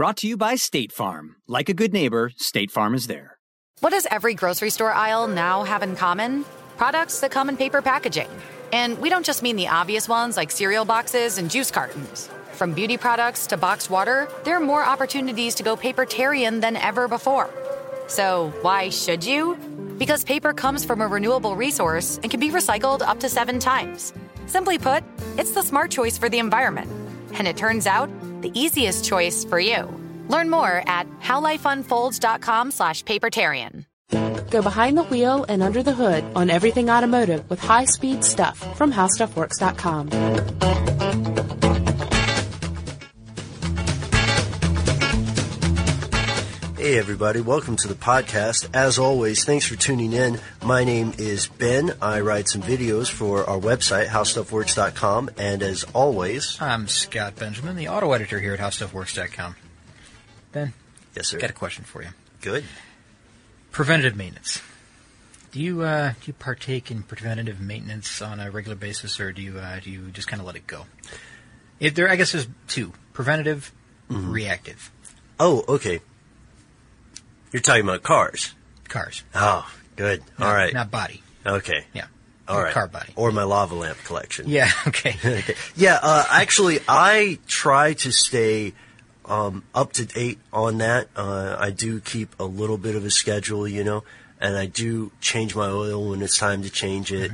Brought to you by State Farm. Like a good neighbor, State Farm is there. What does every grocery store aisle now have in common? Products that come in paper packaging. And we don't just mean the obvious ones like cereal boxes and juice cartons. From beauty products to boxed water, there are more opportunities to go papertarian than ever before. So, why should you? Because paper comes from a renewable resource and can be recycled up to seven times. Simply put, it's the smart choice for the environment. And it turns out, the easiest choice for you. Learn more at howlifeunfolds.com slash papertarian. Go behind the wheel and under the hood on everything automotive with high-speed stuff from howstuffworks.com. Hey, everybody. Welcome to the podcast. As always, thanks for tuning in. My name is Ben. I write some videos for our website, howstuffworks.com. And as always, I'm Scott Benjamin, the auto editor here at howstuffworks.com. Ben? Yes, sir. Got a question for you. Good. Preventative maintenance. Do you uh, do you partake in preventative maintenance on a regular basis, or do you uh, do you just kind of let it go? There, I guess, there's two: preventative, Mm-hmm. reactive. Oh, okay. You're talking about cars. Cars. Oh, good. Not, All right. Not body. Okay. Yeah. All Or right. Car body. Or my lava lamp collection. Yeah. Okay. Okay. Yeah, uh, actually, I try to stay um, up to date on that. Uh, I do keep a little bit of a schedule, you know, and I do change my oil when it's time to change it.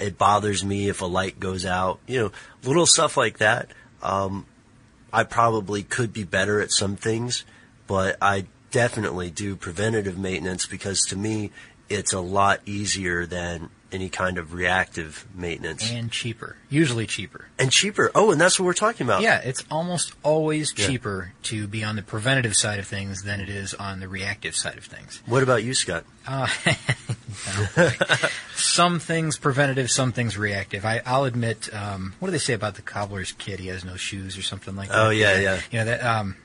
It bothers me if a light goes out, you know, little stuff like that. Um, I probably could be better at some things, but I definitely do preventative maintenance because to me, it's a lot easier than any kind of reactive maintenance and cheaper. Usually cheaper. and cheaper. Oh, and that's what we're talking about. Yeah, it's almost always Yeah. cheaper to be on the preventative side of things than it is on the reactive side of things. What about you, Scott? Uh, some things preventative, some things reactive. I, I'll admit, um, what do they say about the cobbler's kid? He has no shoes or something like that. Oh, yeah, yeah. You know that. Um,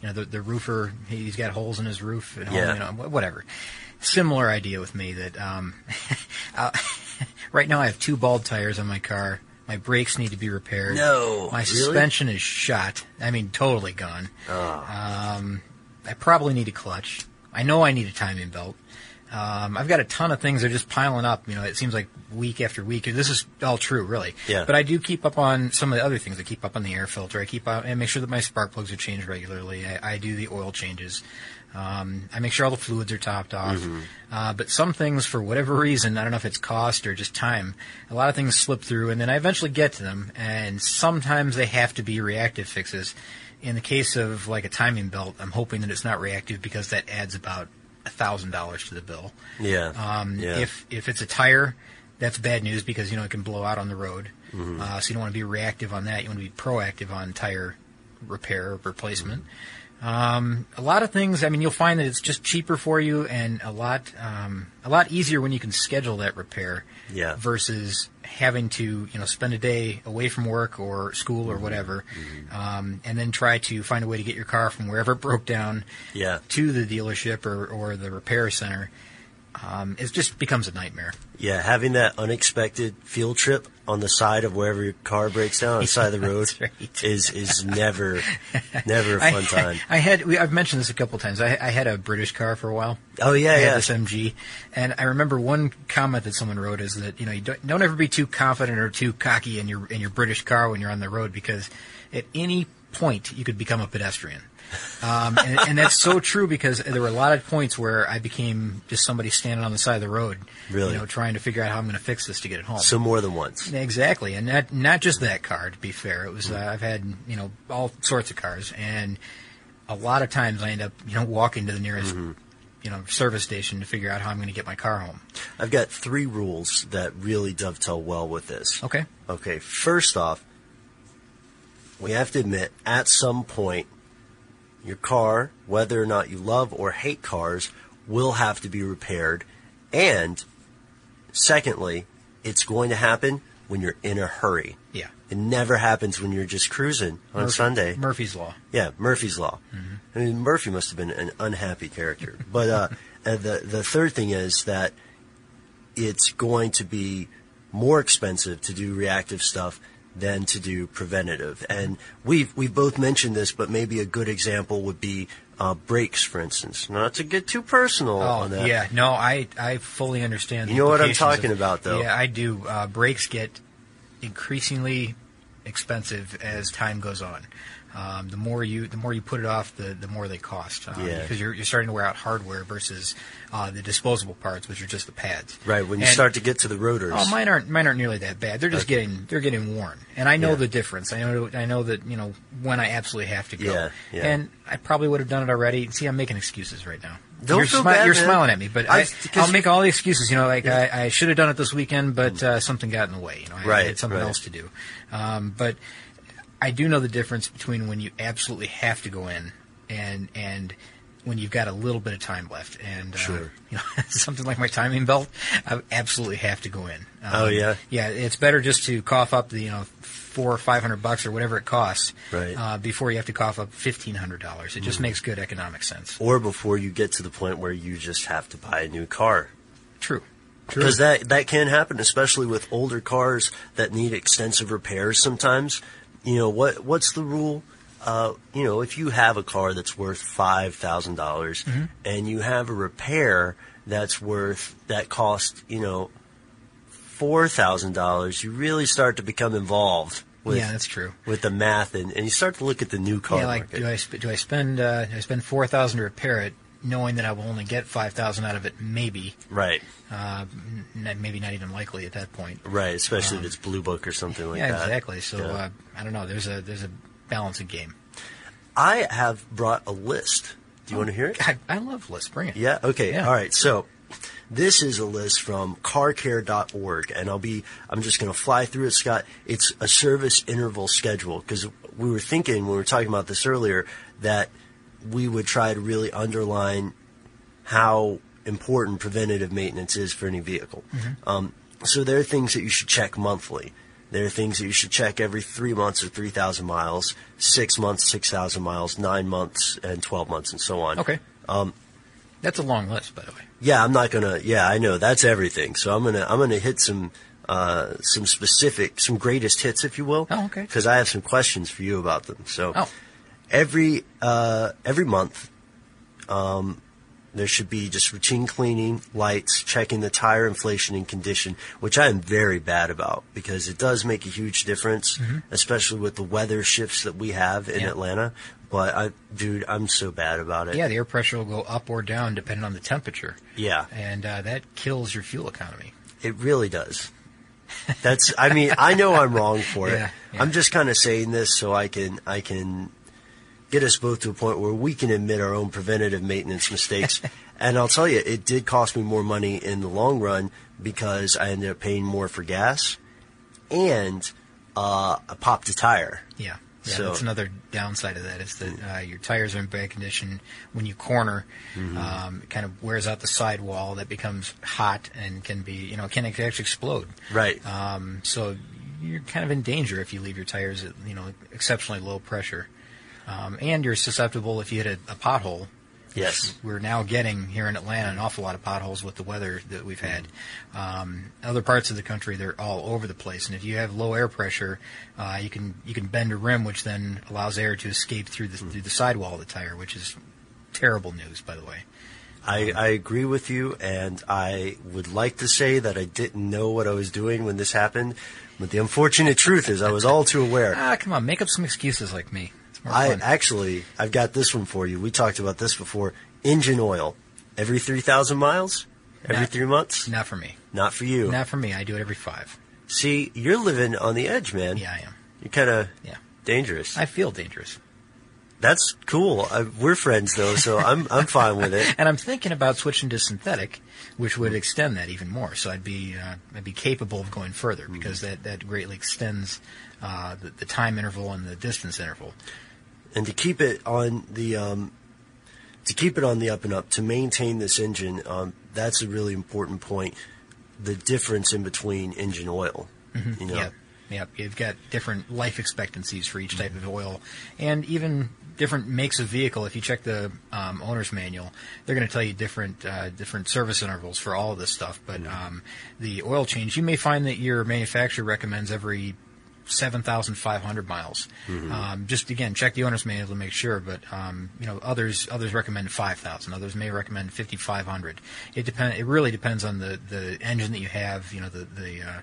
you know the the roofer. He's got holes in his roof. At home, Yeah. You know whatever. Similar idea with me that um, right now I have two bald tires on my car. My brakes need to be repaired. No, my really? suspension is shot. I mean, totally gone. Oh. Um, I probably need a clutch. I know I need a timing belt. Um, I've got a ton of things that are just piling up. You know, it seems like week after week. This is all true, really. Yeah. But I do keep up on some of the other things. I keep up on the air filter. I keep up and make sure that my spark plugs are changed regularly. I, I do the oil changes. Um, I make sure all the fluids are topped off. Mm-hmm. Uh, but some things, for whatever reason, I don't know if it's cost or just time, a lot of things slip through, and then I eventually get to them. And sometimes they have to be reactive fixes. In the case of like a timing belt, I'm hoping that it's not reactive because that adds about thousand dollars to the bill. Yeah. Um, yeah. If if it's a tire, that's bad news because you know it can blow out on the road. Mm-hmm. Uh, so you don't want to be reactive on that. You want to be proactive on tire repair or replacement. Um, a lot of things. I mean, you'll find that it's just cheaper for you and a lot um, a lot easier when you can schedule that repair. Yeah. Versus having to you know spend a day away from work or school Mm-hmm. or whatever, um, and then try to find a way to get your car from wherever it broke down yeah. to the dealership or, or the repair center. Um, it just becomes a nightmare. Yeah. Having that unexpected field trip on the side of wherever your car breaks down on the side of the road right. is is never never a fun I, time. I had we, I've mentioned this a couple times. I, I had a British car for a while. Oh yeah, I yeah. had this MG, and I remember one comment that someone wrote is that you know you don't, don't ever be too confident or too cocky in your in your British car when you're on the road because at any point you could become a pedestrian. Um, and, and that's so true because there were a lot of points where I became just somebody standing on the side of the road, Really? you know, trying to figure out how I'm going to fix this to get it home. So more than once. Exactly, and not not just that car. To be fair, it was uh, Mm-hmm. I've had you know all sorts of cars, and a lot of times I end up you know walking to the nearest Mm-hmm. you know service station to figure out how I'm going to get my car home. I've got three rules that really dovetail well with this. Okay. Okay, first off, we have to admit at some point your car, whether or not you love or hate cars, will have to be repaired. And secondly, it's going to happen when you're in a hurry. Yeah. It never happens when you're just cruising on Murphy- Sunday. Murphy's law. Yeah, Murphy's Law. I mean, Murphy must have been an unhappy character. But uh, the the third thing is that it's going to be more expensive to do reactive stuff than to do preventative. And we've we've both mentioned this, but maybe a good example would be uh, brakes, for instance. Not to get too personal Oh on that. yeah, no, I I fully understand. That. You know what I'm talking of- about, though. Yeah, I do. Uh, brakes get increasingly expensive as time goes on. Um, the more you the more you put it off, the the more they cost. Um, Yeah. Because you're you're starting to wear out hardware versus uh, the disposable parts, which are just the pads. Right when you And- start to get to the rotors. Oh, mine aren't mine aren't nearly that bad. They're just Okay. getting they're getting worn, and I know Yeah. the difference. I know I know that you know when I absolutely have to go. Yeah, yeah. And I probably would have done it already. See, I'm making excuses right now. Don't you're smi- bad, You're smiling at me, but I, I, I'll make all the excuses. You know, like I, I should have done it this weekend, but uh, something got in the way. You know, I, I had something right. else to do. Um, but I do know the difference between when you absolutely have to go in and and when you've got a little bit of time left. And uh, Sure. you know, something like my timing belt, I absolutely have to go in. Um, Oh, yeah? yeah. It's better just to cough up the you know four or five hundred bucks or whatever it costs, Right. Uh, before you have to cough up fifteen hundred dollars. It just Mhm. makes good economic sense. or before you get to the point where you just have to buy a new car. True. True. Because that that can happen, especially with older cars that need extensive repairs. Sometimes, you know what what's the rule? Uh, you know, if you have a car that's worth five thousand dollars Mhm. and you have a repair that's worth that cost you know four thousand dollars, you really start to become involved. With, Yeah, that's true. With the math, and, and you start to look at the new car yeah, like market. do I do I spend uh, do I spend four thousand to repair it, knowing that I will only get five thousand out of it, maybe. Right. Uh, n- maybe not even likely at that point. Right, especially Um, if it's Blue Book or something like that. yeah, that. exactly. So Yeah. uh, I don't know. There's a there's a balancing game. I have brought a list. Do you want to hear it? I, I love lists. Bring it. Yeah. Okay. Yeah. All right. So this is a list from carcare.org, and I'll be. I'm just going to fly through it, Scott. It's a service interval schedule because we were thinking when we were talking about this earlier that we would try to really underline how important preventative maintenance is for any vehicle. Um, so there are things that you should check monthly. There are things that you should check every three months or 3,000 miles, six months, 6,000 miles, nine months, and 12 months, and so on. Okay. Um, That's a long list, by the way. yeah, I'm not gonna. Yeah, I know that's everything. So I'm gonna I'm gonna hit some uh, some specific, some greatest hits, if you will. Oh, okay. Because I have some questions for you about them. So Oh. Every uh, every month, um, there should be just routine cleaning, lights, checking the tire inflation and condition, which I am very bad about because it does make a huge difference, Mhm. especially with the weather shifts that we have in Yeah. Atlanta. But I, dude, I'm so bad about it. Yeah, the air pressure will go up or down depending on the temperature, Yeah. and uh, that kills your fuel economy. It really does. That's. I mean, I know I'm wrong for it. Yeah, yeah. I'm just kind of saying this so I can I can get us both to a point where we can admit our own preventative maintenance mistakes. and I'll tell you, it did cost me more money in the long run because I ended up paying more for gas, and uh, I popped a tire. Yeah. Yeah, So- that's another downside of that is that uh, your tires are in bad condition. When you corner, Mm-hmm. um, it kind of wears out the sidewall. That becomes hot and can be, you know, can actually explode. Right. Um, so you're kind of in danger if you leave your tires at, you know, exceptionally low pressure. Um, and you're susceptible if you hit a, a pothole. Yes. We're now getting here in Atlanta an awful lot of potholes with the weather that we've had. Um, other parts of the country, they're all over the place. And if you have low air pressure, uh, you can you can bend a rim, which then allows air to escape through the through the sidewall of the tire, which is terrible news, by the way. I, I agree with you, and I would like to say that I didn't know what I was doing when this happened, but the unfortunate truth is I was all too aware. Ah, come on, make up some excuses like me. I actually, I've got this one for you. We talked about this before. Engine oil, every three thousand miles, every Not- three months. Not for me. Not for you. Not for me. I do it every five. See, you're living on the edge, man. Yeah, I am. You're kind of Yeah. dangerous. I feel dangerous. That's cool. I, we're friends though, so I'm I'm fine with it. And I'm thinking about switching to synthetic, which would extend that even more. So I'd be uh, I'd be capable of going further Mm-hmm. because that, that greatly extends uh, the, the time interval and the distance interval. And to keep it on the um, to keep it on the up and up to maintain this engine um, that's a really important point the difference in between engine oil you know Yep. Yep. You've got different life expectancies for each type of oil, and even different makes of vehicle. If you check the um, owner's manual, they're going to tell you different uh, different service intervals for all of this stuff. But um, the oil change, you may find that your manufacturer recommends every 7,500 miles. Um, just again, check the owner's manual to make sure. But um, you know, others others recommend 5,000. Others may recommend 5,500. It depend. It really depends on the, the engine that you have. You know, the the uh,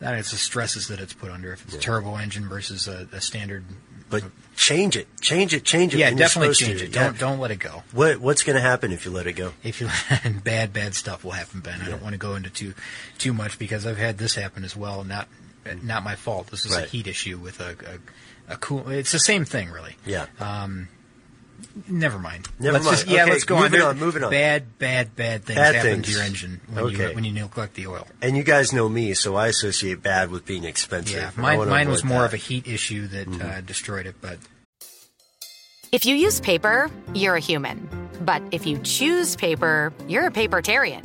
that it's the stresses that it's put under. If it's a turbo engine versus a, a standard. but change it change it change it yeah, definitely change it. Don't don't let it go. what what's going to happen if you let it go If you bad bad stuff will happen, Ben. I don't want to go into too too much because I've had this happen as well. Not not my fault. This is a heat issue with a a, a cool. It's the same thing, really. yeah Never mind. Never let's mind. Just, yeah, Okay, let's go on. moving There- on, moving on. Bad, bad, bad things Bad happen things. to your engine when Okay. you when you neglect the oil. and you guys know me so i associate bad with being expensive Yeah, mine mine was more that. of a heat issue that uh, destroyed it, but If you use paper, you're a human. But if you choose paper, you're a papertarian.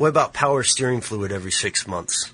What about power steering fluid every six months?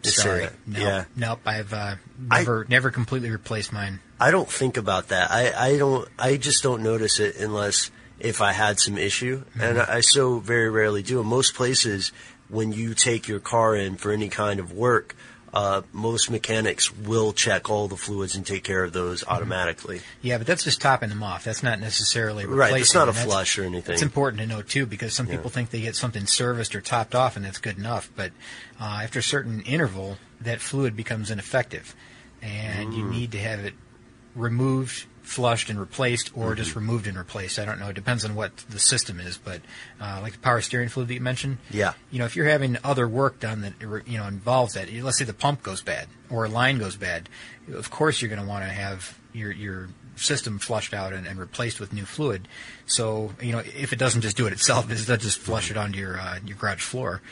Just sorry, no, Yeah. nope. I've uh, I- never never completely replaced mine. I don't think about that. I, I don't. I just don't notice it unless if I had some issue, Mm-hmm. and I, I so very rarely do. In most places, when you take your car in for any kind of work, uh, most mechanics will check all the fluids and take care of those Mm-hmm. automatically. Yeah, but that's just topping them off. That's not necessarily Right, it's not a that's- flush or anything. It's important to know too because some Yeah. people think they get something serviced or topped off and that's good enough. But uh, after a certain interval, that fluid becomes ineffective, and you Mm. need to have it removed, flushed, and replaced, or Mm-hmm. just removed and replaced. I don't know. It depends on what the system is, but uh, like the power steering fluid that you mentioned. Yeah. You know, if you're having other work done that you know involves that, let's say the pump goes bad or a line goes bad, of course you're going to want to have your your system flushed out and, and replaced with new fluid. So you know, if it doesn't just do it itself, it doesn't just flush it onto your uh, your garage floor.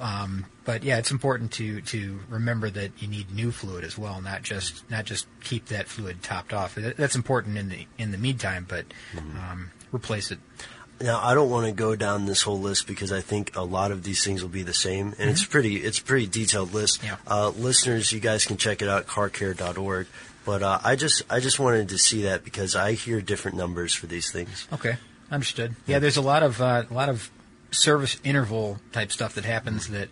Um, but yeah, it's important to to remember that you need new fluid as well, not just not just keep that fluid topped off. That's important in the in the meantime, but um, replace it. Now, I don't want to go down this whole list because I think a lot of these things will be the same, and it's Mhm. pretty it's a pretty detailed list. Yeah. Uh, listeners, you guys can check it out carcare.org. But uh, I just I just wanted to see that because I hear different numbers for these things. Okay, understood. Yeah, there's a lot of uh, a lot of service interval type stuff that happens that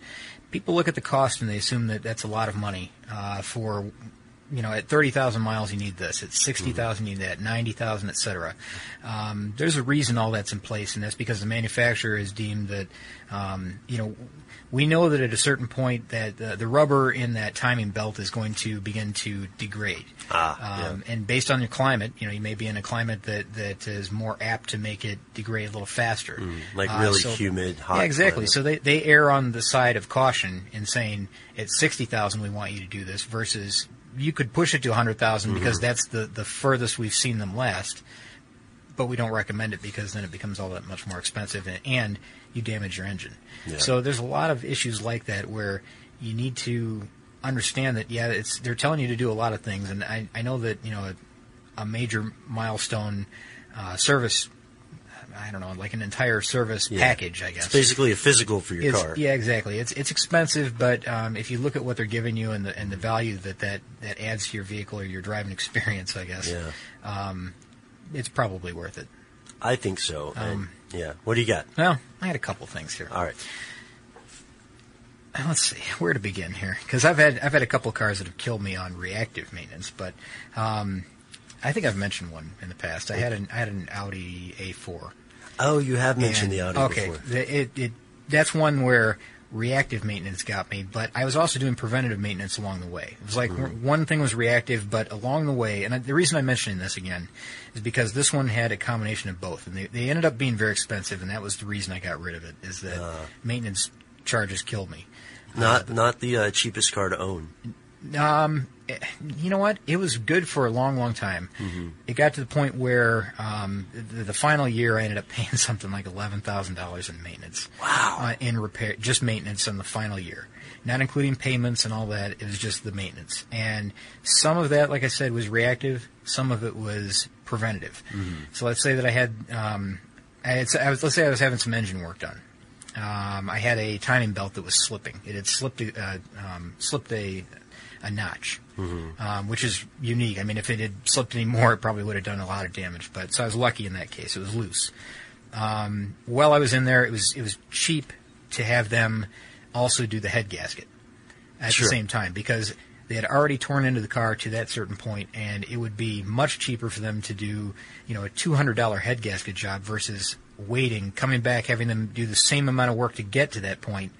people look at the cost and they assume that that's a lot of money uh, for you know at 30,000 miles you need this at 60,000 you need that 90,000 etc. Um, there's a reason all that's in place and that's because the manufacturer has deemed that um, you know we know that at a certain point that uh, the rubber in that timing belt is going to begin to degrade. Ah, Um, And based on your climate, you know, you may be in a climate that, that is more apt to make it degrade a little faster. like Uh, really so- humid, hot. Yeah, exactly. climate. So they, they err on the side of caution in saying at 60,000 we want you to do this versus you could push it to 100,000 because Mhm. that's the, the furthest we've seen them last. But we don't recommend it because then it becomes all that much more expensive and, and you damage your engine. Yeah. So there's a lot of issues like that where you need to understand that yeah, it's they're telling you to do a lot of things, and I, I know that you know a, a major milestone uh, service. I don't know, like an entire service Yeah. package, I guess. It's basically a physical for your It's- car. Yeah, exactly. It's it's expensive, but um, if you look at what they're giving you and the and the value that, that that adds to your vehicle or your driving experience, I guess, Yeah. um, it's probably worth it. I think so. Um, yeah. What do you got? Well, I had a couple things here. All right. Let's see where to begin here because I've had I've had a couple cars that have killed me on reactive maintenance, but um, I think I've mentioned one in the past. I had an I had an Audi A4. Oh, you have mentioned And- the Audi okay, before. the- it, it, that's one where reactive maintenance got me, but I was also doing preventative maintenance along the way. It was like Mm-hmm. one thing was reactive, but along the way, and I, the reason I'm mentioning this again is because this one had a combination of both, and they, they ended up being very expensive, and that was the reason I got rid of it. Is that Uh. maintenance charges killed me. Not not the uh, cheapest car to own. Um, you know what? It was good for a long, long time. Mm-hmm. It got to the point where um, the, the final year I ended up paying something like eleven thousand dollars in maintenance. Wow! Uh, in repair, just maintenance on the final year, not including payments and all that. It was just the maintenance, and some of that, like I said, was reactive. Some of it was preventative. So let's say that I had, um, I had, I was, let's say I was having some engine work done. Um, I had a timing belt that was slipping. It had slipped, a, uh, um, slipped a, a notch, um, which is unique. I mean, if it had slipped any more, it probably would have done a lot of damage. But so I was lucky in that case; it was loose. Um, while I was in there, it was it was cheap to have them also do the head gasket at Sure. the same time because they had already torn into the car to that certain point, and it would be much cheaper for them to do, you know, a two hundred dollar head gasket job versus waiting, coming back, having them do the same amount of work to get to that point,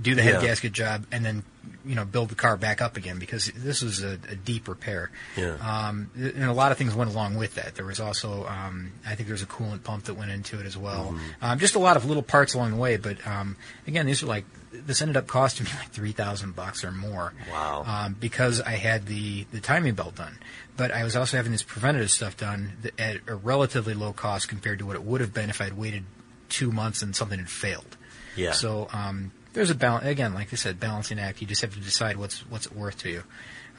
do the head Yeah. gasket job, and then you know build the car back up again because this was a, a deep repair. Yeah. Um, and a lot of things went along with that. There was also, um, I think there was a coolant pump that went into it as well. Um, just a lot of little parts along the way. But um, again, these are like this ended up costing me like three thousand bucks or more. Wow. Um, because I had the the timing belt done, but I was also having this preventative stuff done at a relatively low cost compared to what it would have been if I'd waited two months and something had failed. Yeah. So um, there's a balance. Again, like I said, balancing act. You just have to decide what's what's it worth to you.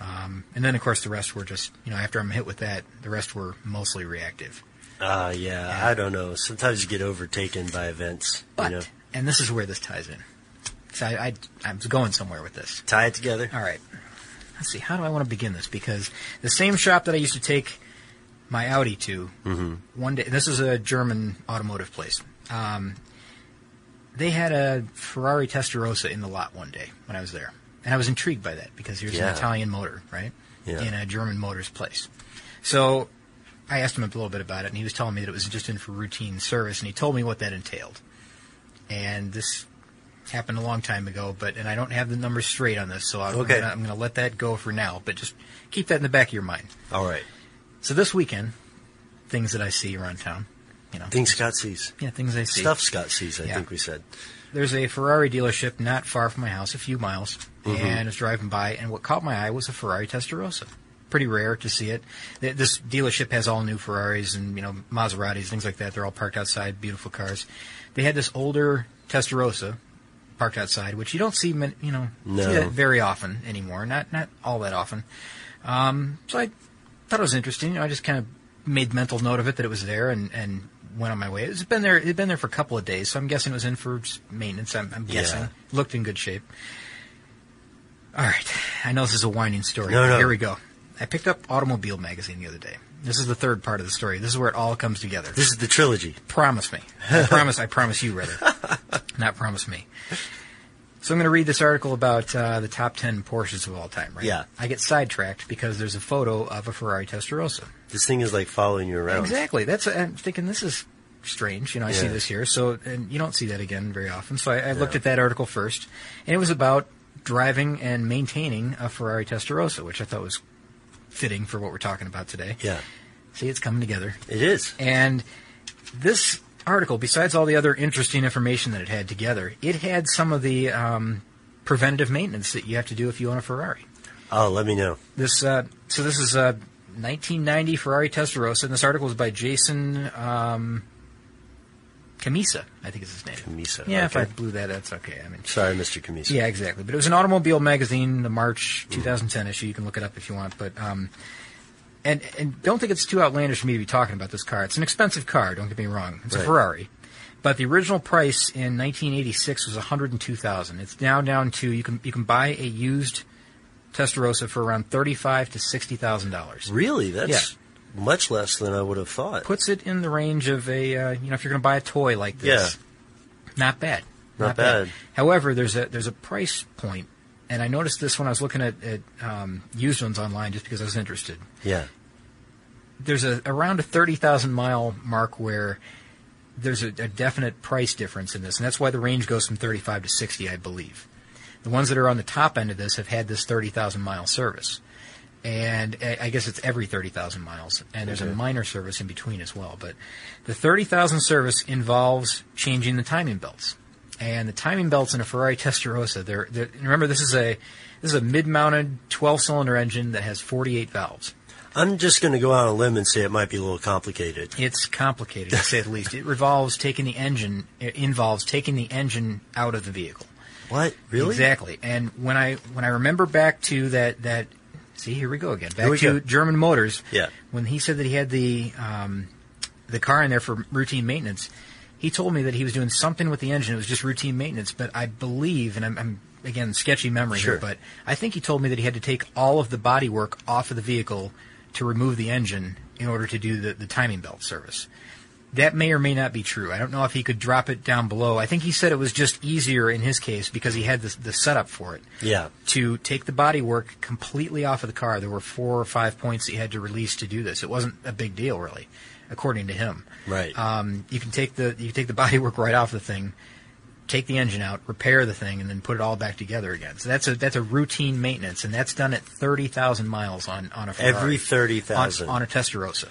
Um, and then, of course, the rest were just you know after I'm hit with that, the rest were mostly reactive. Uh, yeah, I don't know. Sometimes you get overtaken by events. But you know, and this is where this ties in. So I, I I'm going somewhere with this. tie it together. All right. Let's see. How do I want to begin this? Because the same shop that I used to take my Audi to Mm-hmm. one day. This is a German automotive place. Um, they had a Ferrari Testarossa in the lot one day when I was there, and I was intrigued by that because here's Yeah. an Italian motor, right, Yeah. in a German motors place. So I asked him a little bit about it, and he was telling me that it was just in for routine service, and he told me what that entailed. And this happened a long time ago, but and I don't have the numbers straight on this, so I'm Okay. going to let that go for now. But just keep that in the back of your mind. All right. So this weekend, things that I see around town, you know, Things Scott sees. yeah, things I see. Stuff Scott sees, I Yeah. think we said. There's a Ferrari dealership not far from my house, a few miles, Mhm. and I was driving by, and what caught my eye was a Ferrari Testarossa. Pretty rare to see it. This dealership has all new Ferraris and you know Maseratis, things like that. They're all parked outside, beautiful cars. They had this older Testarossa parked outside, which you don't see, you know, No. see that very often anymore. Not not all that often. Um, so I thought it was interesting. You know, I just kind of made mental note of it that it was there and, and went on my way. It's been there. It had been there for a couple of days, so I'm guessing it was in for maintenance. I'm, I'm guessing Yeah. looked in good shape. All right, I know this is a whining story. No, no. Here we go. I picked up Automobile magazine the other day. This is the third part of the story. This is where it all comes together. This is the trilogy. Promise me. I promise. I promise you, rather. Not promise me. So I'm going to read this article about uh, the top 10 Porsches of all time, right? Yeah. I get sidetracked because there's a photo of a Ferrari Testarossa. This thing is like following you around. Exactly. That's I'm thinking this is strange. You know, I see this here, so and you don't see that again very often. So I, I looked at that article first, and it was about driving and maintaining a Ferrari Testarossa, which I thought was fitting for what we're talking about today. Yeah. See, it's coming together. It is. And this article, besides all the other interesting information that it had together, it had some of the um, preventative maintenance that you have to do if you own a Ferrari. Oh, let me know. This uh, so this is a 1990 Ferrari Testarossa, and this article is by Jason um, Cammisa, I think is his name. Cammisa. Yeah, if I blew that, that's okay. I mean, Sorry, Mr. Cammisa. yeah, exactly. But it was an automobile magazine, the March 2010 issue. You can look it up if you want. But um, and and don't think it's too outlandish for me to be talking about this car. It's an expensive car. Don't get me wrong. It's a Ferrari. But the original price in 1986 was 102,000. It's now down to you can you can buy a used Testarossa for around 35 to 60 thousand dollars. Really? That's much less than I would have thought. Puts it in the range of a uh, you know if you're going to buy a toy like this, Yeah. not bad, Not bad. However, there's a there's a price point, and I noticed this when I was looking at, at um, used ones online just because I was interested. Yeah. There's a around a thirty thousand mile mark where there's a, a definite price difference in this, and that's why the range goes from 35 to 60, I believe. The ones that are on the top end of this have had this 30,000 mile service. And I I guess it's every 30,000 miles. And there's a minor service in between as well. But the 30,000 service involves changing the timing belts. And the timing belts in a Ferrari Testarossa, they're, they're, remember this is a this is a mid-mounted 12-cylinder engine that has 48 valves. I'm just going to go out on a limb and say it might be a little complicated. It's complicated to say the least. It revolves taking the engine. It involves taking the engine out of the vehicle. What? Really? Exactly. And when I when I remember back to that that see here we go again back to go. German Motors. Yeah. When he said that he had the um, the car in there for routine maintenance, he told me that he was doing something with the engine. It was just routine maintenance. But I believe, and I'm, I'm again sketchy memory Sure. here, but I think he told me that he had to take all of the body work off of the vehicle to remove the engine in order to do the, the timing belt service. That may or may not be true. I don't know if he could drop it down below. I think he said it was just easier in his case because he had the, the setup for it Yeah. to take the body work completely off of the car. There were four or five points that he had to release to do this. It wasn't a big deal, really, according to him. Right. Um, you can take the you can take the body work right off the thing, take the engine out, repair the thing, and then put it all back together again. So that's a that's a routine maintenance, and that's done at thirty thousand miles on on a Ferrari. Every 30,000. on, on a Testarossa.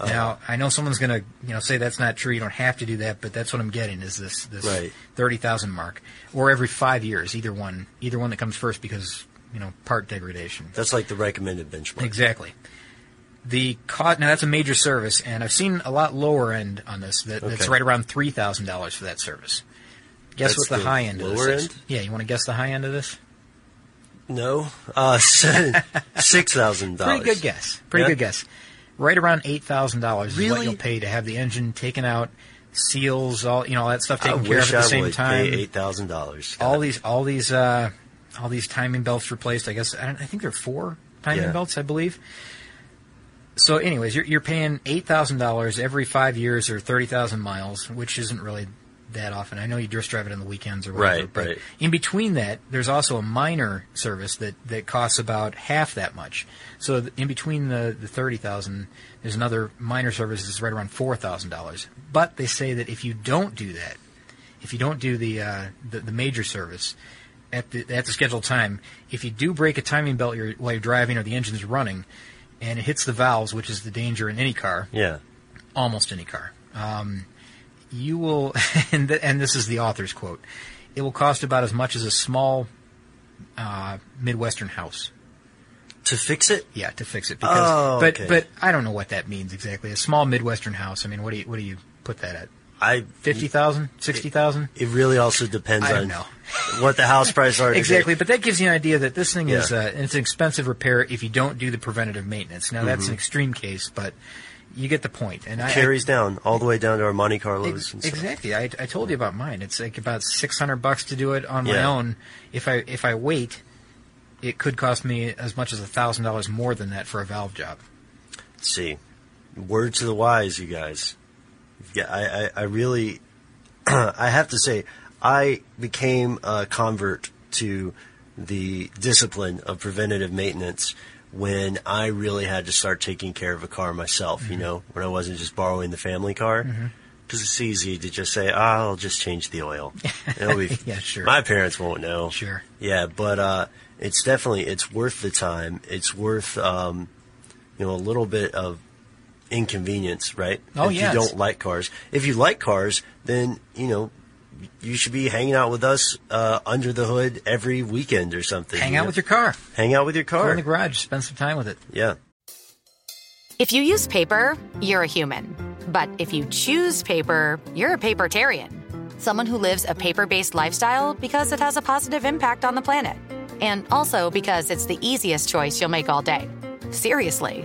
Oh. Now I know someone's going to you know say that's not true. You don't have to do that, but that's what I'm getting is this this Right. thirty thousand mark, or every five years, either one, either one that comes first because you know part degradation. That's like the recommended benchmark. Exactly. The cost now that's a major service, and I've seen a lot lower end on this. That, That's right around three thousand dollars for that service. Guess That's what the, the high end of this lower is? Yeah, you want to guess the high end of this? No. Uh, six thousand dollars. Pretty good guess. Pretty Yeah? good guess. Right around eight thousand dollars is what you'll pay to have the engine taken out, seals, all you know, all that stuff I taken care of at the I same would time. pay eight thousand dollars. all these, all these, uh, all these timing belts replaced. I guess I, don't, I think there are four timing Yeah. belts, I believe. So, anyways, you're, you're paying eight thousand dollars every five years or thirty thousand miles, which isn't really that often. I know you just drive it on the weekends or whatever, Right, but right. in between that, there's also a minor service that, that costs about half that much. So, th- in between the the thirty thousand, there's another minor service that's right around four thousand dollars. But they say that if you don't do that, if you don't do the uh, the, the major service at the at the scheduled time, if you do break a timing belt you're, while you're driving or the engine's running, and it hits the valves, which is the danger in any car, Yeah. almost any car, um, you will, and, th- and this is the author's quote, it will cost about as much as a small uh, Midwestern house. To fix it? Yeah, to fix it. Because, Oh, but okay. but I don't know what that means exactly. A small Midwestern house. I mean, what do you what do you put that at? I Fifty thousand, sixty thousand. It really also depends I on know. what the house price are. Exactly, but that gives you an idea that this thing is Yeah. uh, it's an expensive repair if you don't do the preventative maintenance. Now that's Mhm. an extreme case, but you get the point. And I, carries down all the way down to our Monte Carlos. Ex- and exactly. I, I told you about mine. It's like about six hundred bucks to do it on my own. If I if I wait, it could cost me as much as a thousand dollars more than that for a valve job. Let's see, word to the wise, you guys. Yeah, I, I, I really, I have to say, I became a convert to the discipline of preventative maintenance when I really had to start taking care of a car myself. Mm-hmm. You know, when I wasn't just borrowing the family car. Because it's easy to just say, ah, I'll just change the oil. It'll be, Yeah, sure. My parents won't know. Sure. Yeah, but uh, it's definitely it's worth the time. It's worth um, you know a little bit of inconvenience, right? Oh, if yes. you don't like cars. If you like cars, then you know you should be hanging out with us uh, under the hood every weekend or something. Hang out know? with your car. Hang out with your Go car. in the garage. Spend some time with it. yeah. If you use paper, you're a human. But if you choose paper, you're a papertarian. Someone who lives a paper based lifestyle because it has a positive impact on the planet. And also because it's the easiest choice you'll make all day. Seriously.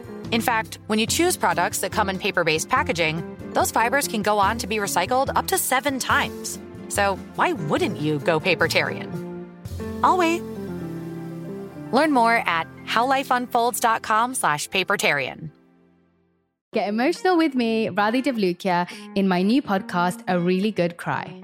In fact, when you choose products that come in paper based packaging, those fibers can go on to be recycled up to seven times. So why wouldn't you go papertarian? I'll wait. Learn more at howlifeunfolds.com slash papertarian. Get emotional with me, Radhi Devlukia, in my new podcast, A Really Good Cry.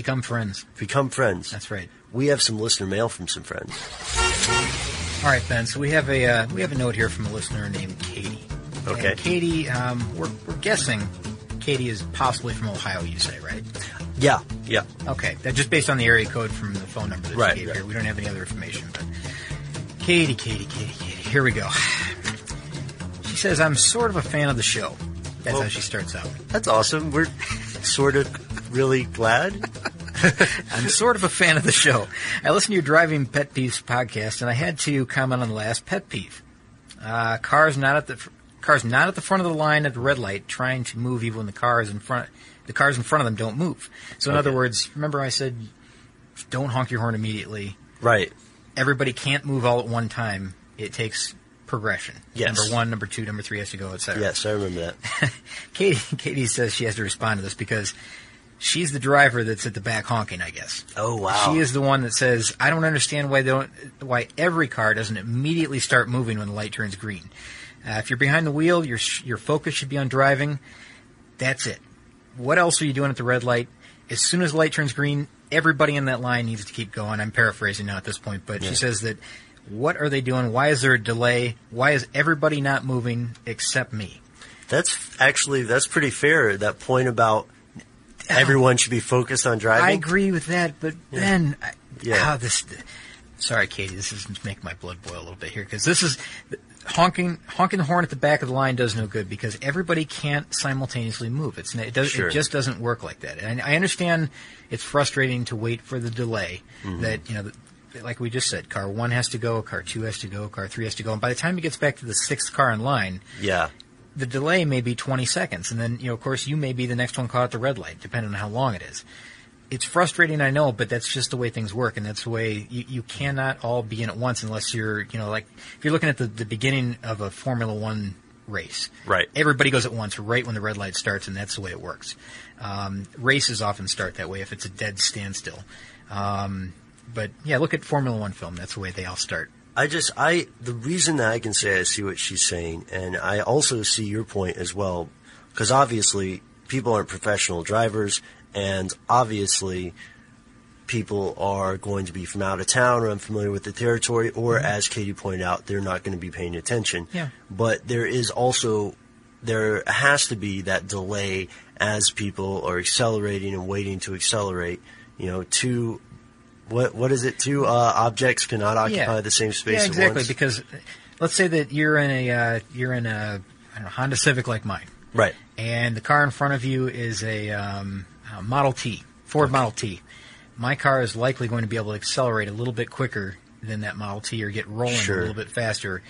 Become friends. Become friends. That's right. We have some listener mail from some friends. All right, Ben. So we have a uh, we have a note here from a listener named Katie. Okay. And Katie, um, we're, we're guessing Katie is possibly from Ohio. You say, right? Yeah, yeah. Okay. That just based on the area code from the phone number that Right, she gave right. here. We don't have any other information. But Katie, Katie, Katie, Katie. Here we go. She says, "I'm sort of a fan of the show." That's Well- how she starts out. That's awesome. We're sort of really glad. I'm sort of a fan of the show. I listen to your Driving Pet Peeves podcast, and I had to comment on the last pet peeve. Uh, cars not at the fr- cars not at the front of the line at the red light, trying to move even when the cars in front the cars in front of them don't move. So in Okay. other words, remember I said, don't honk your horn immediately. Right. Everybody can't move all at one time. It takes progression. Yes. Number one, number two, number three has to go, etc. Yes, I remember that. Katie, Katie says she has to respond to this because she's the driver that's at the back honking. I guess. Oh wow. She is the one that says, "I don't understand why they don't, why every car doesn't immediately start moving when the light turns green. Uh, if you're behind the wheel, your your focus should be on driving. That's it. What else are you doing at the red light? As soon as the light turns green, everybody in that line needs to keep going. I'm paraphrasing now at this point, but Yeah. she says that." What are they doing? Why is there a delay? Why is everybody not moving except me? That's actually that's pretty fair. That point about everyone should be focused on driving. I agree with that, but Yeah. then, I, Yeah. ah, this. Sorry, Katie, this is making my blood boil a little bit here because this is honking honking the horn at the back of the line does no good because everybody can't simultaneously move. It's it does Sure. it just doesn't work like that. And I understand it's frustrating to wait for the delay Mhm. that you know. The, like we just said, car one has to go, car two has to go, car three has to go, and by the time it gets back to the sixth car in line, Yeah. The delay may be 20 seconds, and then, you know, of course, you may be the next one caught at the red light, depending on how long it is. It's frustrating, I know, but that's just the way things work, and that's the way you, you cannot all be in at once unless you're, you know, like, if you're looking at the, the beginning of a Formula One race. Right. Everybody goes at once right when the red light starts, and that's the way it works. Um, races often start that way if it's a dead standstill. Um, but yeah, look at Formula One film. That's the way they all start. I just I the reason that I can say I see what she's saying, and I also see your point as well, because obviously people aren't professional drivers, and obviously people are going to be from out of town or unfamiliar with the territory, or mm-hmm. as Katie pointed out, they're not going to be paying attention. Yeah. But there is also there has to be that delay as people are accelerating and waiting to accelerate. You know, two what what is it? Two uh, objects cannot occupy Yeah. the same space Yeah, exactly. Because let's say that you're in a uh, you're in a I don't know, Honda Civic like mine, Right. and the car in front of you is a, um, a Model T, Ford Model T. My car is likely going to be able to accelerate a little bit quicker than that Model T, or get rolling Sure. a little bit faster.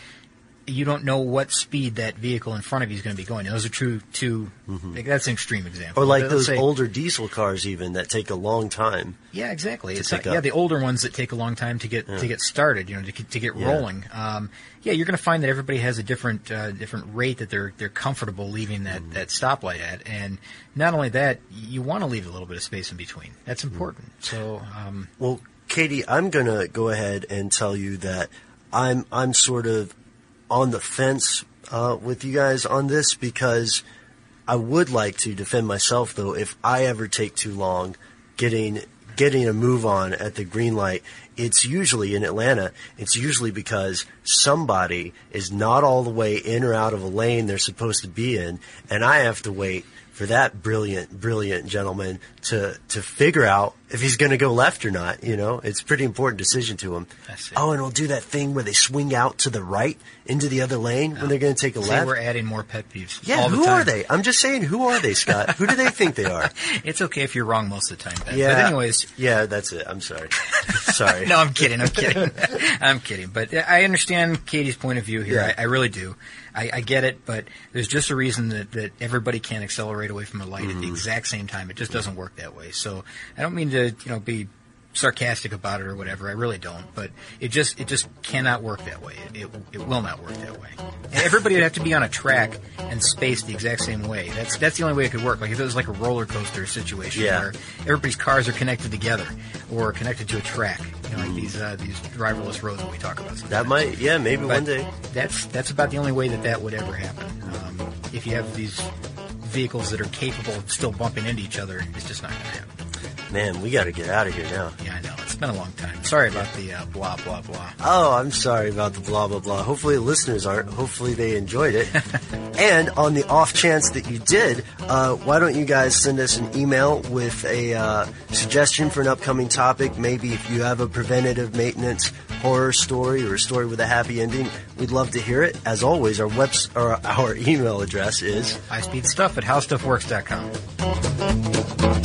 You don't know what speed that vehicle in front of you is going to be going. Those are true. Two. like, that's an extreme example. Mm-hmm. Or like let's those say- older diesel cars, even that take a long time. yeah, exactly. to It's not, yeah, the older ones that take a long time to get Yeah. to get started, you know, to, get- to get Yeah. rolling. Um, yeah, you're going to find that everybody has a different uh, different rate that they're they're comfortable leaving that Mm-hmm. that stoplight at, and not only that, you want to leave a little bit of space in between. That's Mm-hmm. important. So, um, Well, Katie, I'm gonna go ahead and tell you that I'm I'm sort of on the fence uh, with you guys on this because I would like to defend myself though if I ever take too long getting getting a move on at the green light. It's usually in Atlanta. It's usually because somebody is not all the way in or out of a lane they're supposed to be in, and I have to wait for that brilliant, brilliant gentleman to to figure out if he's going to go left or not. You know, it's a pretty important decision to him. Oh, and we'll do that thing where they swing out to the right into the other lane when they're going to take a see, left. we're adding more pet peeves. Yeah, all the who time. are they? I'm just saying, who are they, Scott? who do they think they are? It's okay if you're wrong most of the time. Ben. Yeah. But anyways, Yeah, that's it. I'm sorry. sorry. no, I'm kidding. I'm kidding. I'm kidding. But I understand Katie's point of view here. Yeah. I, I really do. I, I get it, but there's just a reason that, that everybody can't accelerate away from a light at the mm-hmm. exact same time. It just doesn't work that way. So I don't mean to, you know, be sarcastic about it or whatever. I really don't. But it just it just cannot work that way. It, it, it will not work that way. And everybody would have to be on a track and spaced the exact same way. That's that's the only way it could work. Like if it was like a roller coaster situation Yeah. where everybody's cars are connected together or connected to a track. You know, like these uh, these driverless roads that we talk about. Sometimes. That might, yeah, maybe But one day. That's that's about the only way that that would ever happen. Um, if you have these vehicles that are capable of still bumping into each other, it's just not going to happen. Man, we got to get out of here now. Yeah, I know. It's been a long time. Sorry about the uh, blah, blah, blah. Oh, I'm sorry about the blah, blah, blah. Hopefully, listeners aren't. Hopefully, they enjoyed it. and on the off chance that you did, uh, why don't you guys send us an email with a uh, suggestion for an upcoming topic? Maybe if you have a preventative maintenance horror story or a story with a happy ending, we'd love to hear it. As always, our webs or our email address is highspeedstuff at howstuffworks.com.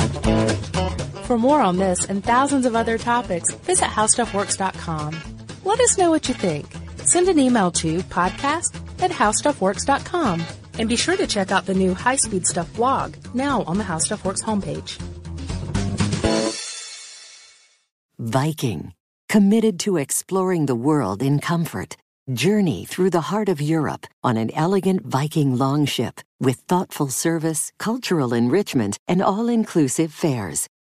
For more on this and thousands of other topics, visit howstuffworks.com. Let us know what you think. Send an email to podcast at howstuffworks.com. And be sure to check out the new High Speed Stuff blog, now on the How Stuff Works homepage. Viking, committed to exploring the world in comfort. Journey through the heart of Europe on an elegant Viking longship with thoughtful service, cultural enrichment, and all inclusive fares.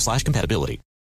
slash compatibility.